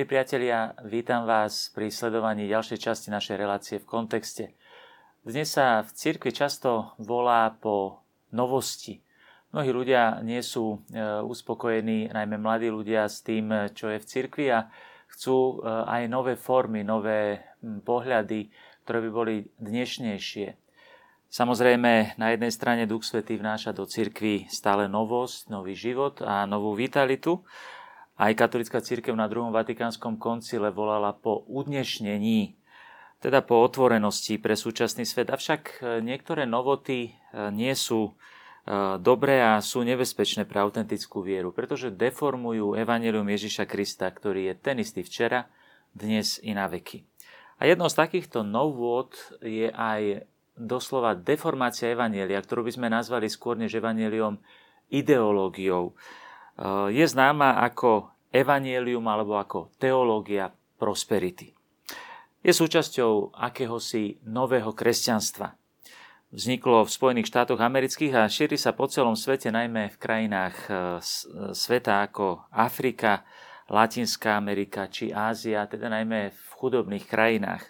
Milí priatelia, vítam vás pri sledovaní ďalšej časti našej relácie v kontexte. Dnes sa v cirkvi často volá po novosti. Mnohí ľudia nie sú e, uspokojení, najmä mladí ľudia, s tým, čo je v cirkvi a chcú e, aj nové formy, nové pohľady, ktoré by boli dnešnejšie. Samozrejme, na jednej strane Duch Svetý vnáša do cirkvi stále novosť, nový život a novú vitalitu, aj katolická církev na druhom vatikánskom koncile volala po udnešnení, teda po otvorenosti pre súčasný svet. Avšak e, niektoré novoty e, nie sú e, dobré a sú nebezpečné pre autentickú vieru, pretože deformujú evanelium Ježiša Krista, ktorý je ten istý včera, dnes i na veky. A jednou z takýchto novôt je aj doslova deformácia evanielia, ktorú by sme nazvali skôr než evaneliom ideológiou. Je známa ako evanielium alebo ako teológia prosperity. Je súčasťou akéhosi nového kresťanstva. Vzniklo v Spojených štátoch amerických a šíri sa po celom svete, najmä v krajinách eh, sveta ako Afrika, Latinská Amerika či Ázia, teda najmä v chudobných krajinách.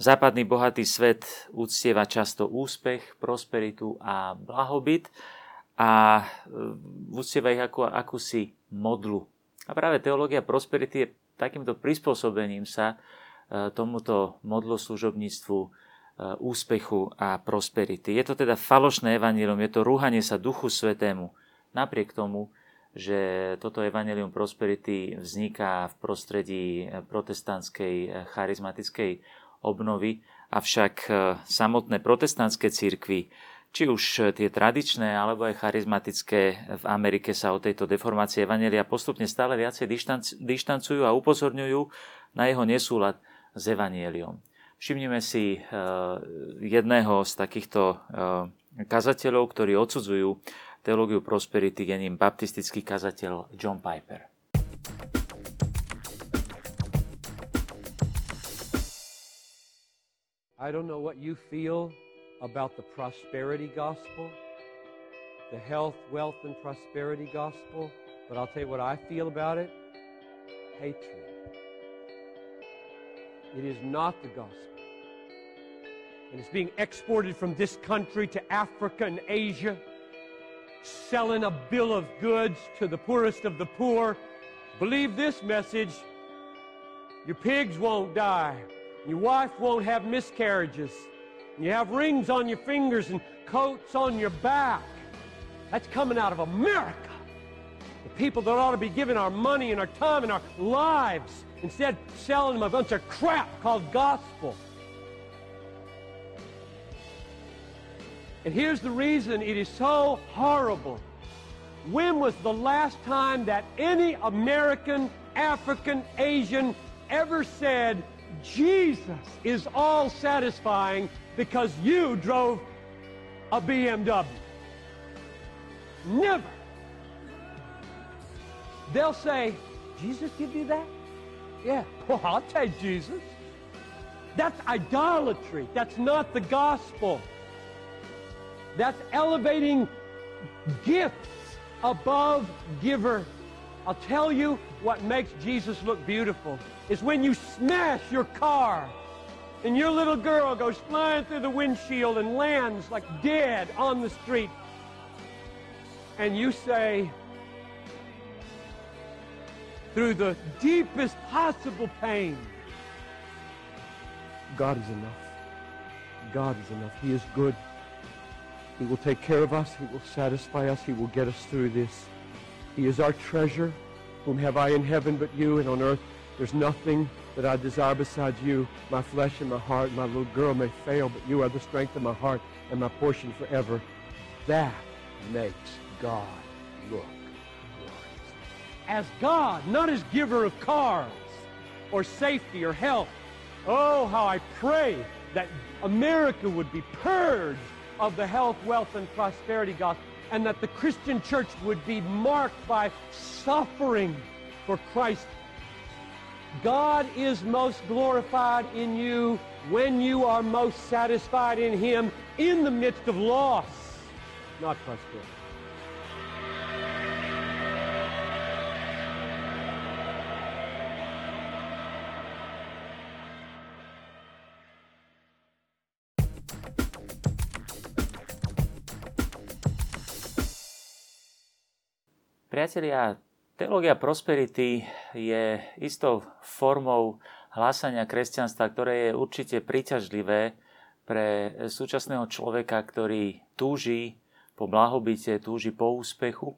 Západný bohatý svet úctieva často úspech, prosperitu a blahobyt, a uctieva ich ako akúsi modlu. A práve teológia prosperity je takýmto prispôsobením sa e, tomuto modloslužobníctvu e, úspechu a prosperity. Je to teda falošné evanílium, je to rúhanie sa Duchu Svetému. Napriek tomu, že toto evanílium prosperity vzniká v prostredí protestantskej e, charizmatickej obnovy, avšak samotné protestantské církvy či už tie tradičné alebo aj charizmatické v Amerike sa o tejto deformácii Evanelia postupne stále viacej dištancujú a upozorňujú na jeho nesúlad s Evanieliom. Všimnime si eh, jedného z takýchto eh, kazateľov, ktorí odsudzujú teológiu prosperity, je ním baptistický kazateľ John Piper. I don't know what you feel about the prosperity gospel, the health, wealth, and prosperity gospel, but I'll tell you what I feel about it hatred. It is not the gospel. And it's being exported from this country to Africa and Asia, selling a bill of goods to the poorest of the poor. Believe this message your pigs won't die, your wife won't have miscarriages. You have rings on your fingers and coats on your back. That's coming out of America. The people that ought to be giving our money and our time and our lives, instead selling them a bunch of crap called gospel. And here's the reason it is so horrible. When was the last time that any American, African, Asian ever said, Jesus is all satisfying because you drove a BMW. Never. They'll say, Jesus give you that? Yeah. Well, I'll take Jesus. That's idolatry. That's not the gospel. That's elevating gifts above giver. I'll tell you what makes Jesus look beautiful is when you smash your car and your little girl goes flying through the windshield and lands like dead on the street. And you say, through the deepest possible pain, God is enough. God is enough. He is good. He will take care of us. He will satisfy us. He will get us through this. He is our treasure. Whom have I in heaven but you? And on earth there's nothing that I desire besides you. My flesh and my heart, my little girl may fail, but you are the strength of my heart and my portion forever. That makes God look glorious. As God, not as giver of cars or safety or health. Oh, how I pray that America would be purged of the health, wealth, and prosperity gospel, and that the Christian church would be marked by suffering for Christ's God is most glorified in you when you are most satisfied in Him in the midst of loss, not prosperity. Priatelia, teológia prosperity je istou formou hlásania kresťanstva, ktoré je určite príťažlivé pre súčasného človeka, ktorý túži po blahobite, túži po úspechu.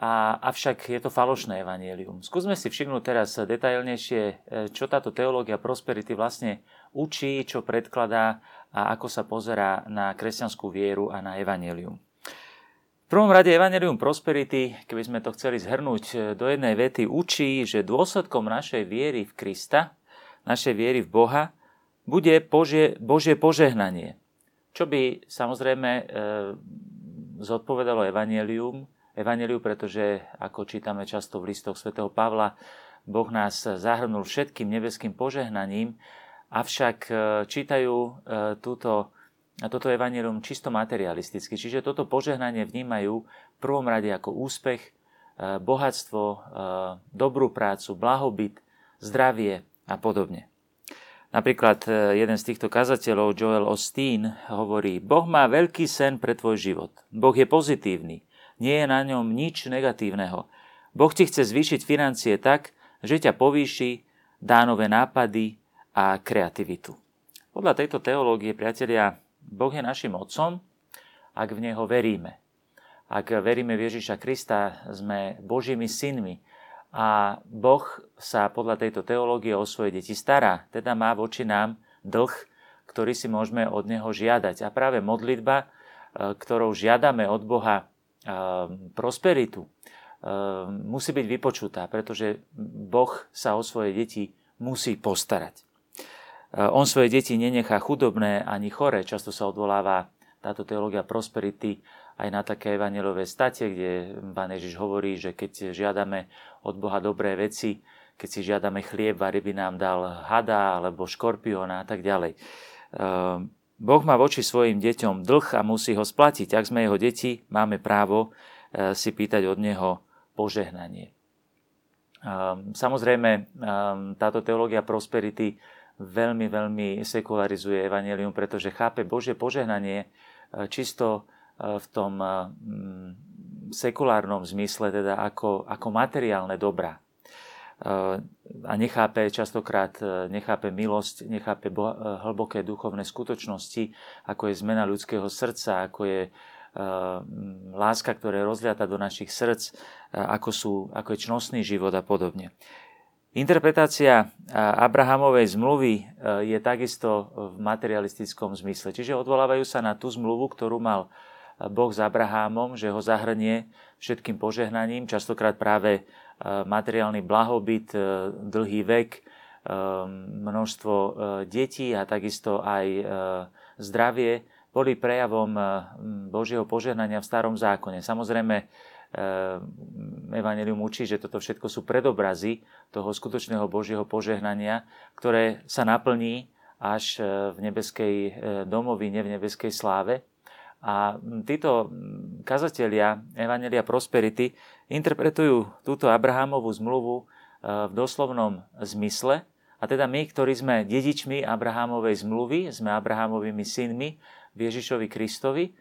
A, avšak je to falošné evanielium. Skúsme si všimnúť teraz detailnejšie, čo táto teológia prosperity vlastne učí, čo predkladá a ako sa pozerá na kresťanskú vieru a na evanielium prvom rade Evangelium Prosperity, keby sme to chceli zhrnúť e, do jednej vety, učí, že dôsledkom našej viery v Krista, našej viery v Boha, bude Božie, Božie požehnanie. Čo by samozrejme e, zodpovedalo Evangelium, Evangeliu, pretože, ako čítame často v listoch svätého Pavla, Boh nás zahrnul všetkým nebeským požehnaním, avšak e, čítajú e, túto a toto evanelium čisto materialisticky. Čiže toto požehnanie vnímajú v prvom rade ako úspech, e, bohatstvo, e, dobrú prácu, blahobyt, zdravie a podobne. Napríklad e, jeden z týchto kazateľov, Joel Osteen, hovorí, Boh má veľký sen pre tvoj život. Boh je pozitívny. Nie je na ňom nič negatívneho. Boh ti chce zvýšiť financie tak, že ťa povýši, dá nové nápady a kreativitu. Podľa tejto teológie, priatelia, Boh je našim Otcom, ak v Neho veríme. Ak veríme v Ježiša Krista, sme Božími synmi a Boh sa podľa tejto teológie o svoje deti stará, teda má voči nám dlh, ktorý si môžeme od Neho žiadať. A práve modlitba, e, ktorou žiadame od Boha e, prosperitu, e, musí byť vypočutá, pretože Boh sa o svoje deti musí postarať. On svoje deti nenechá chudobné ani chore. Často sa odvoláva táto teológia prosperity aj na také evangelové state, kde pán Ježiš hovorí, že keď žiadame od Boha dobré veci, keď si žiadame chlieb a ryby nám dal hada alebo škorpióna a tak ďalej. Eh, boh má voči svojim deťom dlh a musí ho splatiť. Ak sme jeho deti, máme právo eh, si pýtať od neho požehnanie. Samozrejme, táto teológia prosperity veľmi, veľmi sekularizuje evanelium, pretože chápe Božie požehnanie e, čisto e, v tom e, sekulárnom zmysle, teda ako, ako materiálne dobrá. A nechápe častokrát, nechápe milosť, nechápe hlboké duchovné skutočnosti, ako je zmena ľudského srdca, ako je láska, ktorá je rozliata do našich srdc, ako, sú, ako je čnostný život a podobne. Interpretácia Abrahamovej zmluvy e, je takisto v materialistickom zmysle. Čiže odvolávajú sa na tú zmluvu, ktorú mal Boh s Abrahámom, že ho zahrnie všetkým požehnaním, častokrát práve e, materiálny blahobyt, e, dlhý vek, množstvo detí a takisto aj zdravie boli prejavom Božieho požehnania v starom zákone. Samozrejme, Evangelium učí, že toto všetko sú predobrazy toho skutočného Božieho požehnania, ktoré sa naplní až e, v nebeskej e, domovine, v nebeskej sláve. A títo kazatelia Evangelia Prosperity interpretujú túto Abrahamovú zmluvu e, v doslovnom zmysle. A teda my, ktorí sme dedičmi Abrahamovej zmluvy, sme Abrahamovými synmi v Ježišovi Kristovi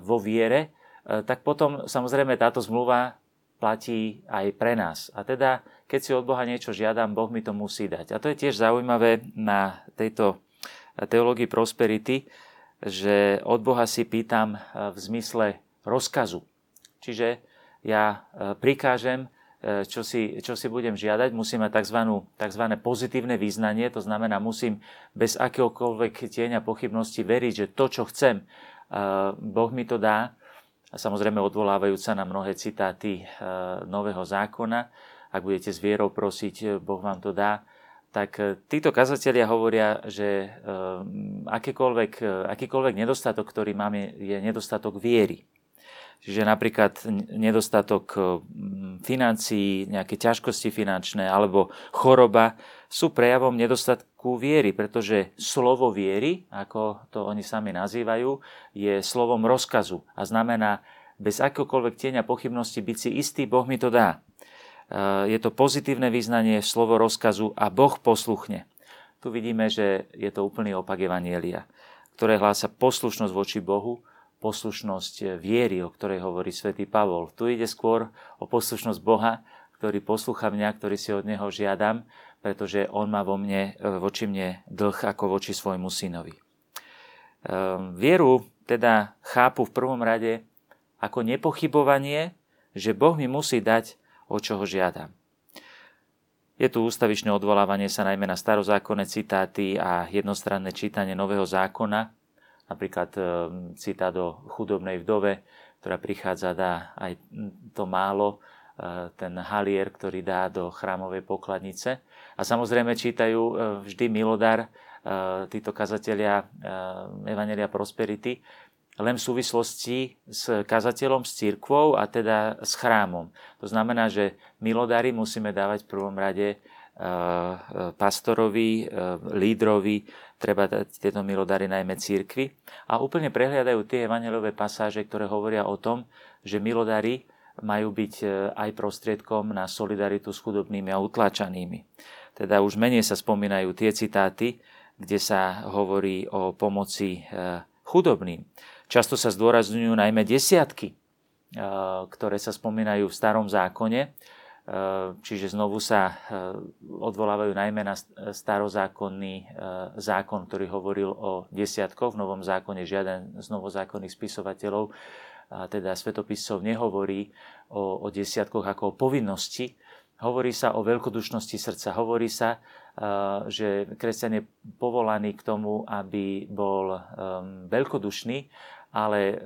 vo viere, tak potom samozrejme táto zmluva platí aj pre nás. A teda, keď si od Boha niečo žiadam, Boh mi to musí dať. A to je tiež zaujímavé na tejto teológii prosperity, že od Boha si pýtam e, v zmysle rozkazu. Čiže ja prikážem, čo si, čo si budem žiadať, musím mať tzv. tzv. pozitívne význanie, to znamená, musím bez akéhokoľvek tieňa pochybnosti veriť, že to, čo chcem, Boh mi to dá a samozrejme odvolávajúc sa na mnohé citáty e, Nového zákona. Ak budete s vierou prosiť, e, Boh vám to dá. Tak e, títo kazatelia hovoria, že akýkoľvek, akýkoľvek nedostatok, ktorý máme, je nedostatok viery. Čiže napríklad nedostatok financií, nejaké ťažkosti finančné alebo choroba sú prejavom nedostatku viery, pretože slovo viery, ako to oni sami nazývajú, je slovom rozkazu a znamená bez akokoľvek tieňa pochybnosti byť si istý, Boh mi to dá. Je to pozitívne význanie, slovo rozkazu a Boh posluchne. Tu vidíme, že je to úplný opak Evanielia, ktoré hlása poslušnosť voči Bohu, poslušnosť viery, o ktorej hovorí svätý Pavol. Tu ide skôr o poslušnosť Boha, ktorý poslúcha mňa, ktorý si od Neho žiadam, pretože On má vo mne, voči mne dlh ako voči svojmu synovi. Ehm, vieru teda chápu v prvom rade ako nepochybovanie, že Boh mi musí dať, o čo ho žiadam. Je tu ústavičné odvolávanie sa najmä na starozákonné citáty a jednostranné čítanie Nového zákona, napríklad e, citát o chudobnej vdove, ktorá prichádza, dá aj to málo, e, ten halier, ktorý dá do chrámovej pokladnice. A samozrejme čítajú e, vždy milodar títo kazatelia Evangelia Prosperity, len v súvislosti s kazateľom, s církvou a teda s chrámom. To znamená, že milodary musíme dávať v prvom rade e, e, pastorovi, e, lídrovi, treba dať tieto milodary najmä církvi a úplne prehliadajú tie evangelové pasáže, ktoré hovoria o tom, že milodary majú byť aj prostriedkom na solidaritu s chudobnými a utláčanými. Teda už menej sa spomínajú tie citáty, kde sa hovorí o pomoci chudobným. Často sa zdôrazňujú najmä desiatky, eh, ktoré sa spomínajú v starom zákone, eh, čiže znovu sa odvolávajú najmä na starozákonný zákon, ktorý hovoril o desiatkoch. V Novom zákone žiaden z novozákonných spisovateľov, teda svetopiscov, nehovorí o, o desiatkoch ako o povinnosti. Hovorí sa o veľkodušnosti srdca. Hovorí sa, že kresťan je povolaný k tomu, aby bol veľkodušný ale e,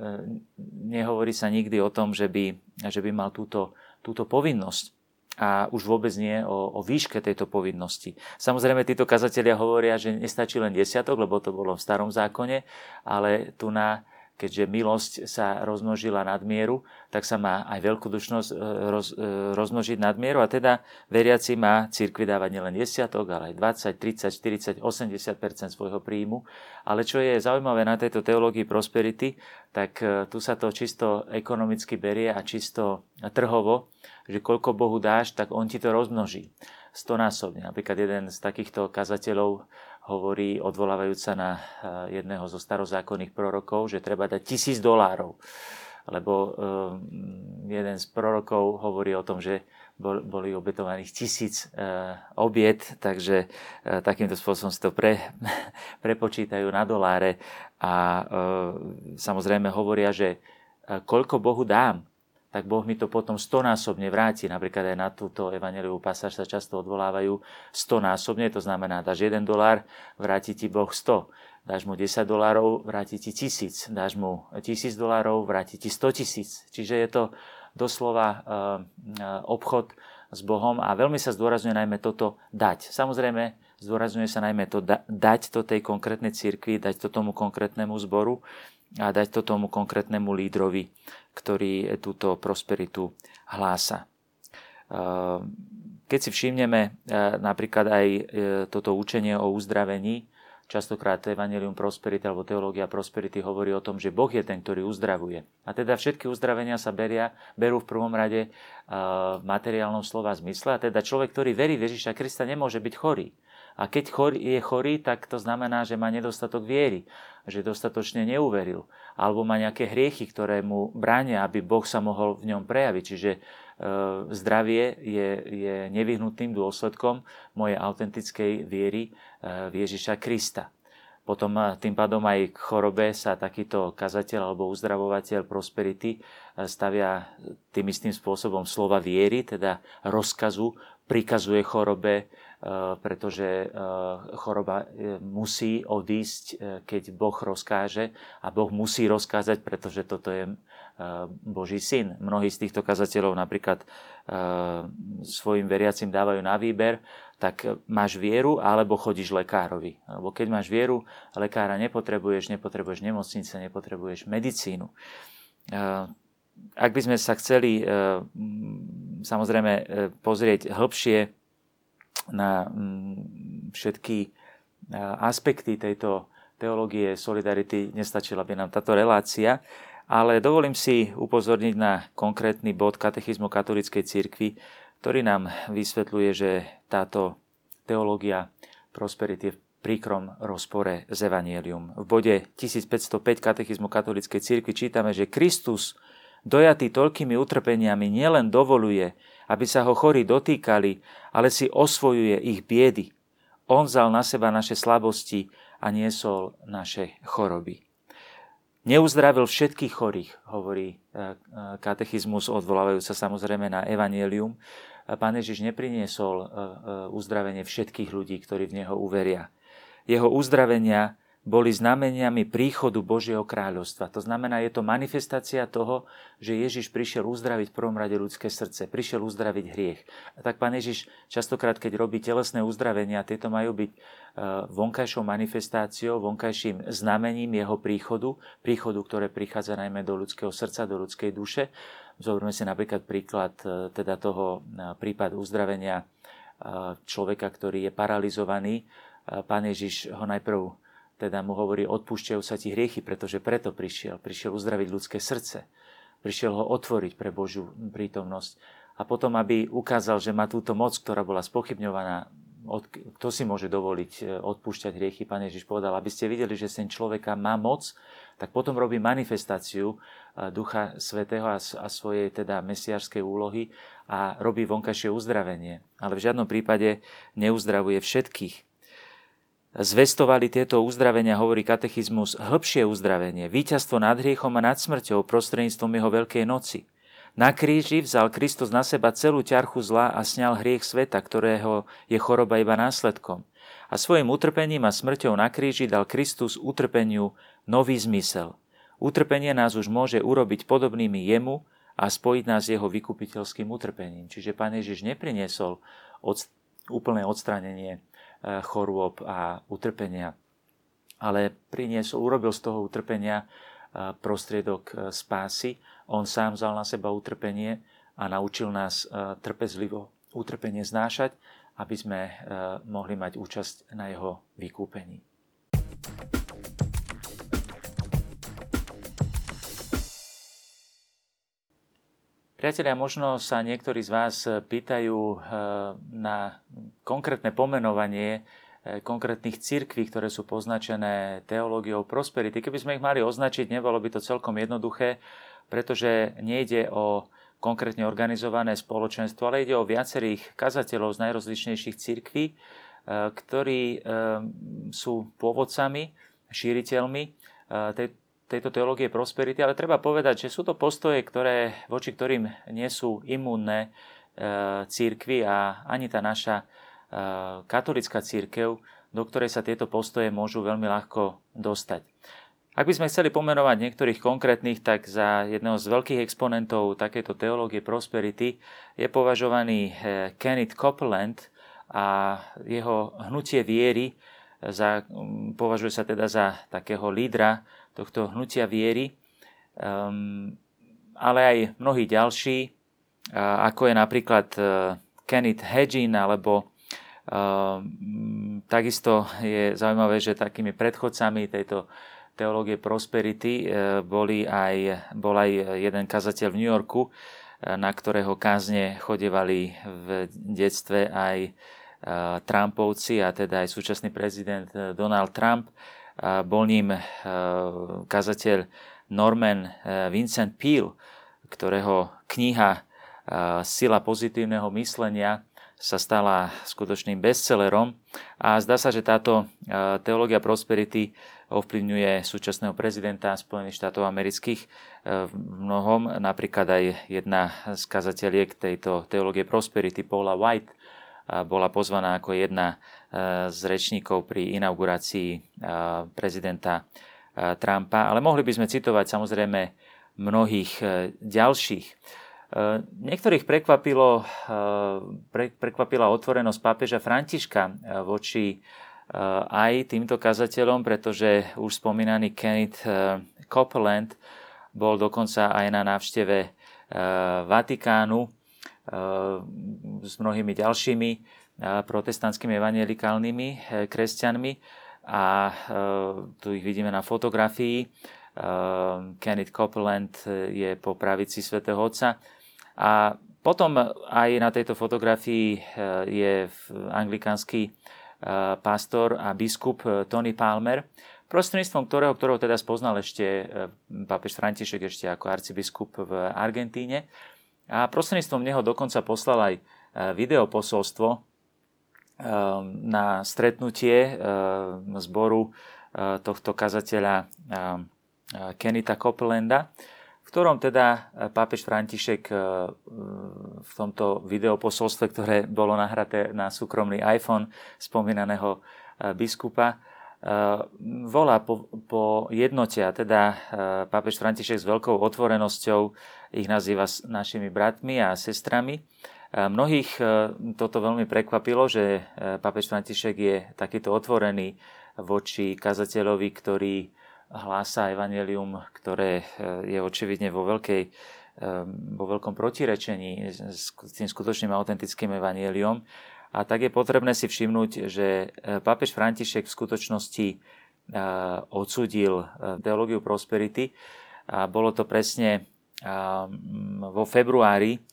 nehovorí sa nikdy o tom, že by, že by mal túto, túto povinnosť a už vôbec nie o, o výške tejto povinnosti. Samozrejme, títo kazatelia hovoria, že nestačí len desiatok, lebo to bolo v starom zákone, ale tu na keďže milosť sa rozmnožila nadmieru, tak sa má aj veľkodušnosť e, roz, e, rozmnožiť nadmieru a teda veriaci má církvi dávať nielen desiatok, ale aj 20, 30, 40, 80% svojho príjmu. Ale čo je zaujímavé na tejto teológii prosperity, tak e, tu sa to čisto ekonomicky berie a čisto trhovo, že koľko Bohu dáš, tak On ti to rozmnoží stonásobne. Napríklad jeden z takýchto kazateľov hovorí, odvolávajúca na eh, jedného zo starozákonných prorokov, že treba dať tisíc dolárov. Lebo eh, jeden z prorokov hovorí o tom, že boli obetovaných tisíc eh, obiet, takže takýmto spôsobom si to pre, prepočítajú na doláre a samozrejme hovoria, že koľko Bohu dám, tak Boh mi to potom stonásobne vráti. Napríklad aj na túto evaneliovú pasáž sa často odvolávajú stonásobne, to znamená, dáš 1 dolár, vráti ti Boh 100. Dáš mu 10 dolárov, vráti ti 1000. Dáš mu 1000 dolárov, vráti ti 100 tisíc. Čiže je to doslova uh, obchod s Bohom a veľmi sa zdôrazňuje najmä toto dať. Samozrejme, zdôrazňuje sa najmä to da- dať to tej konkrétnej cirkvi, dať to tomu konkrétnemu zboru a dať to tomu konkrétnemu lídrovi, ktorý túto prosperitu hlása. Ehm, keď si všimneme e, napríklad aj e, toto učenie o uzdravení, častokrát Evangelium Prosperity alebo Teológia Prosperity hovorí o tom, že Boh je ten, ktorý uzdravuje. A teda všetky uzdravenia sa beria, berú v prvom rade v materiálnom slova zmysle. A teda človek, ktorý verí v Ježiša Krista, nemôže byť chorý. A keď je chorý, tak to znamená, že má nedostatok viery, že dostatočne neuveril, alebo má nejaké hriechy, ktoré mu bránia, aby Boh sa mohol v ňom prejaviť. Čiže e, zdravie je, je nevyhnutným dôsledkom mojej autentickej viery e, v Ježiša Krista. Potom e, tým pádom aj k chorobe sa takýto kazateľ alebo uzdravovateľ prosperity stavia tým istým spôsobom slova viery, teda rozkazu, prikazuje chorobe, pretože eh, choroba eh, musí odísť, keď Boh rozkáže a Boh musí rozkázať, pretože toto je Boží syn. Mnohí z týchto kazateľov napríklad svojim veriacim dávajú na výber, tak máš vieru alebo chodíš lekárovi. Lebo keď máš vieru, lekára nepotrebuješ, nepotrebuješ nemocnice, nepotrebuješ medicínu. Ak by sme sa chceli samozrejme pozrieť hĺbšie na mm, všetky aspekty tejto teológie solidarity nestačila by nám táto relácia, ale dovolím si upozorniť na konkrétny bod katechizmu katolíckej cirkvi, ktorý nám vysvetľuje, že táto teológia prosperity je v príkrom rozpore s Evangelium. V bode 1505 katechizmu katolíckej cirkvi čítame, že Kristus, dojatý toľkými utrpeniami, nielen dovoluje, aby sa ho chorí dotýkali, ale si osvojuje ich biedy. On vzal na seba naše slabosti a niesol naše choroby. Neuzdravil všetkých chorých, hovorí e, e, katechizmus, odvolávajúc sa samozrejme na Evangelium. Pán Ježiš nepriniesol e, uzdravenie všetkých ľudí, ktorí v Neho uveria. Jeho uzdravenia boli znameniami príchodu Božieho kráľovstva. To znamená, je to manifestácia toho, že Ježiš prišiel uzdraviť v prvom rade ľudské srdce, prišiel uzdraviť hriech. A tak pán Ježiš častokrát, keď robí telesné uzdravenia, tieto majú byť e, vonkajšou manifestáciou, vonkajším znamením jeho príchodu, príchodu, ktoré prichádza najmä do ľudského srdca, do ľudskej duše. Zoberme si napríklad príklad e, teda toho e, prípad uzdravenia človeka, ktorý je paralizovaný. Pán Ježiš ho najprv teda mu hovorí, odpúšťajú sa ti hriechy, pretože preto prišiel. Prišiel uzdraviť ľudské srdce. Prišiel ho otvoriť pre Božiu prítomnosť. A potom, aby ukázal, že má túto moc, ktorá bola spochybňovaná, od, kto si môže dovoliť e, odpúšťať hriechy, Pán Ježiš povedal, aby ste videli, že sen človeka má moc, tak potom robí manifestáciu e, Ducha Svetého a, a svojej teda mesiarskej úlohy a robí vonkajšie uzdravenie. Ale v žiadnom prípade neuzdravuje všetkých zvestovali tieto uzdravenia, hovorí katechizmus, hĺbšie uzdravenie, víťazstvo nad hriechom a nad smrťou prostredníctvom jeho veľkej noci. Na kríži vzal Kristus na seba celú ťarchu zla a sňal hriech sveta, ktorého je choroba iba následkom. A svojim utrpením a smrťou na kríži dal Kristus utrpeniu nový zmysel. Utrpenie nás už môže urobiť podobnými jemu a spojiť nás s jeho vykupiteľským utrpením. Čiže Pán Ježiš nepriniesol od, úplné odstranenie chorôb a utrpenia. Ale priniesol, urobil z toho utrpenia e, prostriedok e, spásy. On sám vzal na seba utrpenie a naučil nás trpezlivo utrpenie znášať, aby sme mohli mať účasť na jeho vykúpení. Priatelia, možno sa niektorí z vás pýtajú eh, na konkrétne pomenovanie eh, konkrétnych cirkví, ktoré sú poznačené teológiou prosperity. Keby sme ich mali označiť, nebolo by to celkom jednoduché, pretože nejde o konkrétne organizované spoločenstvo, ale ide o viacerých kazateľov z najrozličnejších cirkví, eh, ktorí sú pôvodcami, šíriteľmi tej, tejto teológie prosperity, ale treba povedať, že sú to postoje, ktoré, voči ktorým nie sú imúnne e, církvy a ani tá naša e, katolická církev, do ktorej sa tieto postoje môžu veľmi ľahko dostať. Ak by sme chceli pomenovať niektorých konkrétnych, tak za jedného z veľkých exponentov takéto teológie prosperity je považovaný e, Kenneth Copeland a jeho hnutie viery za, považuje sa teda za takého lídra tohto hnutia viery, um, ale aj mnohí ďalší, uh, ako je napríklad uh, Kenneth Hedgin, alebo uh, takisto je zaujímavé, že takými predchodcami tejto teológie prosperity uh, boli aj, bol aj jeden kazateľ v New Yorku, na ktorého kázne chodevali v detstve aj Trumpovci a teda aj súčasný prezident Donald Trump. Bol ním e, kazateľ Norman e, Vincent Peale, ktorého kniha e, Sila pozitívneho myslenia sa stala skutočným bestsellerom a zdá sa, že táto teológia prosperity ovplyvňuje súčasného prezidenta Spojených štátov amerických v mnohom. Napríklad aj jedna z kazateliek tejto teológie prosperity, Paula White, bola pozvaná ako jedna e, z rečníkov pri inaugurácii e, prezidenta e, Trumpa, ale mohli by sme citovať samozrejme mnohých ďalších. Niektorých prekvapilo, prekvapila otvorenosť pápeža Františka voči aj týmto kazateľom, pretože už spomínaný Kenneth Copeland bol dokonca aj na návšteve Vatikánu s mnohými ďalšími protestantskými evangelikálnymi e, kresťanmi a e, tu ich vidíme na fotografii. E, Kenneth Copeland je po pravici svätého Otca a potom aj na tejto fotografii je anglikánsky pastor a biskup Tony Palmer, prostredníctvom ktorého, ktorého teda spoznal ešte pápež František ešte ako arcibiskup v Argentíne. A prostredníctvom neho dokonca poslal aj videoposolstvo na stretnutie zboru tohto kazateľa Kenita Copelanda, v ktorom teda pápež František v tomto videoposolstve, ktoré bolo nahraté na súkromný iPhone spomínaného biskupa, volá po, po jednote a teda pápež František s veľkou otvorenosťou ich nazýva našimi bratmi a sestrami. Mnohých toto veľmi prekvapilo, že pápež František je takýto otvorený voči kazateľovi, ktorý hlása evanelium, ktoré eh, je očividne vo, veľkej, eh, vo veľkom protirečení s tým skutočným autentickým evaneliom. A tak je potrebné si všimnúť, že eh, pápež František v skutočnosti odsudil teológiu prosperity. A bolo to presne vo februári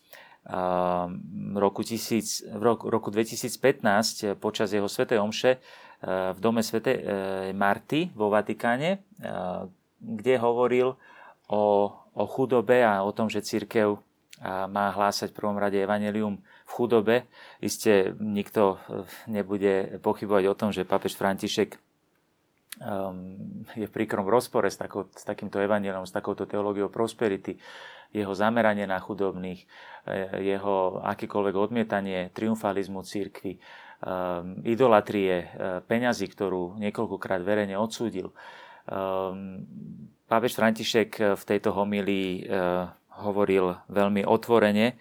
roku, tisíc, v roku, roku 2015 počas jeho svätej omše v dome svätej e, Marty vo Vatikáne, e, kde hovoril o, o chudobe a o tom, že církev má hlásať v prvom rade evanelium v chudobe. Isté nikto e, nebude pochybovať o tom, že papež František je v príkrom rozpore s, takou, s takýmto evaneliom, s takouto teológiou prosperity, jeho zameranie na chudobných, jeho akýkoľvek odmietanie triumfalizmu církvy, um, idolatrie, uh, peňazí, ktorú niekoľkokrát verejne odsúdil. Um, pápež František v tejto homílii uh, hovoril veľmi otvorene,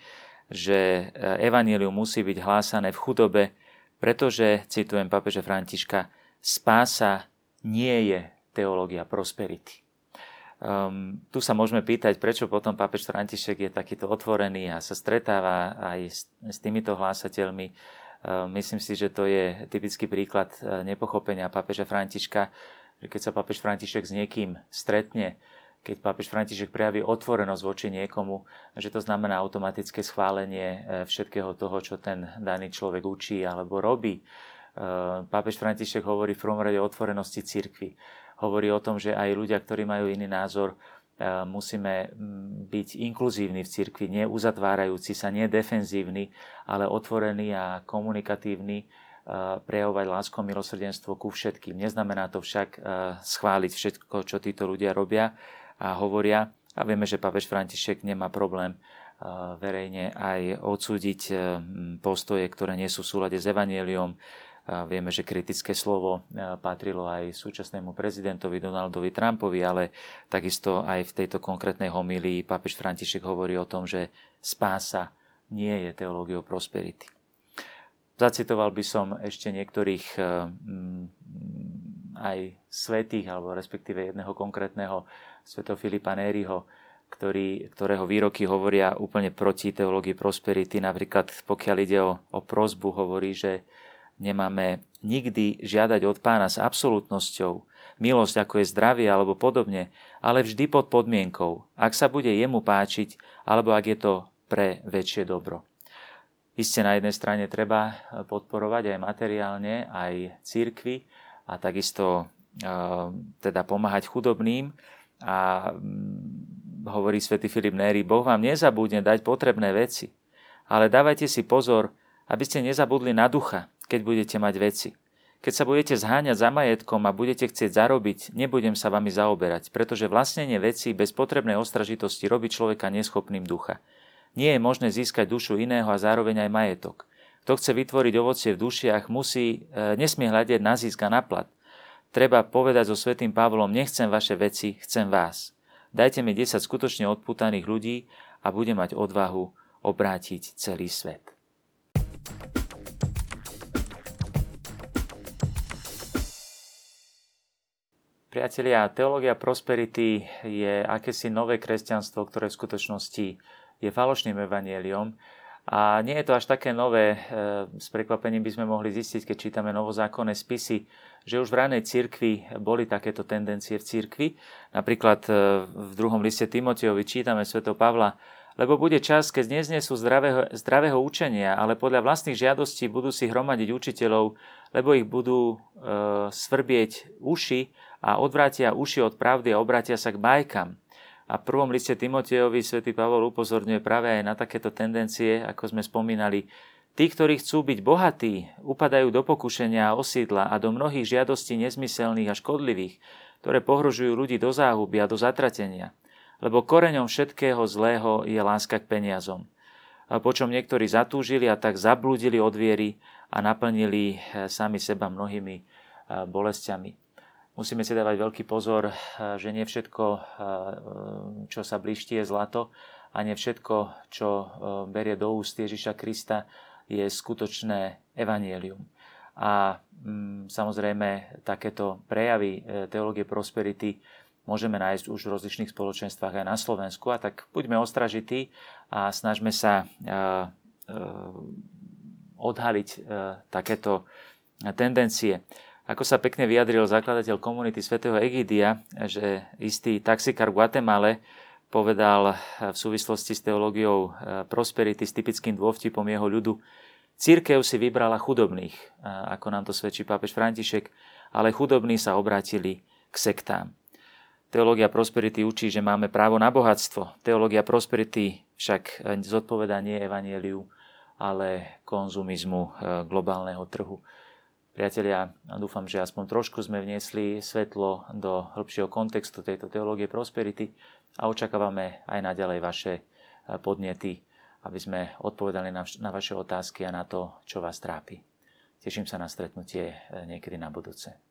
že uh, evanílium musí byť hlásané v chudobe, pretože, citujem pápeže Františka, spása nie je teológia prosperity. Um, tu sa môžeme pýtať, prečo potom pápež František je takýto otvorený a sa stretáva aj s, s týmito hlásateľmi Ehm, myslím si, že to je typický príklad e, nepochopenia pápeža Františka, že keď sa pápež František s niekým stretne, keď pápež František prejaví otvorenosť voči niekomu, že to znamená automatické schválenie e, všetkého toho, čo ten daný človek učí alebo robí. Ehm, pápež František hovorí v prvom rade o otvorenosti cirkvi. Hovorí o tom, že aj ľudia, ktorí majú iný názor, musíme byť inkluzívni v cirkvi, nie uzatvárajúci sa, nie defenzívni, ale otvorení a komunikatívni, prejavovať lásku a milosrdenstvo ku všetkým. Neznamená to však schváliť všetko, čo títo ľudia robia a hovoria. A vieme, že pápež František nemá problém verejne aj odsúdiť postoje, ktoré nie sú v súlade s Evangeliom, Vieme, že kritické slovo e, patrilo aj súčasnému prezidentovi Donaldovi Trumpovi, ale takisto aj v tejto konkrétnej homílii pápež František hovorí o tom, že spása nie je teológiou prosperity. Zacitoval by som ešte niektorých e, aj svetých, alebo respektíve jedného konkrétneho sveto Filipa Nériho, ktorý, ktorého výroky hovoria úplne proti teológii prosperity. Napríklad pokiaľ ide o, o prozbu, hovorí, že Nemáme nikdy žiadať od pána s absolútnosťou, milosť ako je zdravie alebo podobne, ale vždy pod podmienkou, ak sa bude jemu páčiť, alebo ak je to pre väčšie dobro. Isté na jednej strane treba podporovať aj materiálne, aj církvy a takisto teda pomáhať chudobným a mm, hovorí svätý Filip Néry, Boh vám nezabudne dať potrebné veci, ale dávajte si pozor, aby ste nezabudli na ducha, keď budete mať veci. Keď sa budete zháňať za majetkom a budete chcieť zarobiť, nebudem sa vami zaoberať, pretože vlastnenie veci bez potrebnej ostražitosti robí človeka neschopným ducha. Nie je možné získať dušu iného a zároveň aj majetok. Kto chce vytvoriť ovocie v dušiach, musí, e, nesmie hľadiť na získ a na. Treba povedať so svetým Pavlom, nechcem vaše veci, chcem vás. Dajte mi 10 skutočne odputaných ľudí a budem mať odvahu obrátiť celý svet. Priatelia, teológia prosperity je akési nové kresťanstvo, ktoré v skutočnosti je falošným evanieliom. A nie je to až také nové, e, s prekvapením by sme mohli zistiť, keď čítame novozákonné spisy, že už v ranej cirkvi boli takéto tendencie v cirkvi. Napríklad e, v druhom liste Timoteovi čítame svätého Pavla, lebo bude čas, keď neznesú zdravého, zdravého učenia, ale podľa vlastných žiadostí budú si hromadiť učiteľov, lebo ich budú e, svrbieť uši a odvrátia uši od pravdy a obrátia sa k bajkám. A v prvom liste Timotejovi svätý Pavol upozorňuje práve aj na takéto tendencie, ako sme spomínali. Tí, ktorí chcú byť bohatí, upadajú do pokušenia a osídla a do mnohých žiadostí nezmyselných a škodlivých, ktoré pohrožujú ľudí do záhuby a do zatratenia lebo koreňom všetkého zlého je láska k peniazom. Počom niektorí zatúžili a tak zablúdili od viery a naplnili eh, sami seba mnohými eh, bolestiami. Musíme si dávať veľký pozor, eh, že nie všetko, čo sa blížti, je zlato a nie všetko, čo berie do úst Ježiša Krista, je skutočné evanielium. A mm, samozrejme takéto prejavy teológie prosperity môžeme nájsť už v rozličných spoločenstvách aj na Slovensku. A tak buďme ostražití a snažme sa odhaliť takéto tendencie. Ako sa pekne vyjadril zakladateľ komunity svätého Egidia, že istý taxikár v Guatemale povedal v súvislosti s teológiou prosperity s typickým dôvtipom jeho ľudu, Církev si vybrala chudobných, ako nám to svedčí pápež František, ale chudobní sa obrátili k sektám. Teológia prosperity učí, že máme právo na bohatstvo. Teológia prosperity však zodpovedá nie evanieliu, ale konzumizmu e, globálneho trhu. Priatelia, dúfam, že aspoň trošku sme vniesli svetlo do hĺbšieho kontextu tejto teológie prosperity a očakávame aj naďalej vaše e, podnety, aby sme odpovedali na, vaše otázky a na to, čo vás trápi. Teším sa na stretnutie e, niekedy na budúce.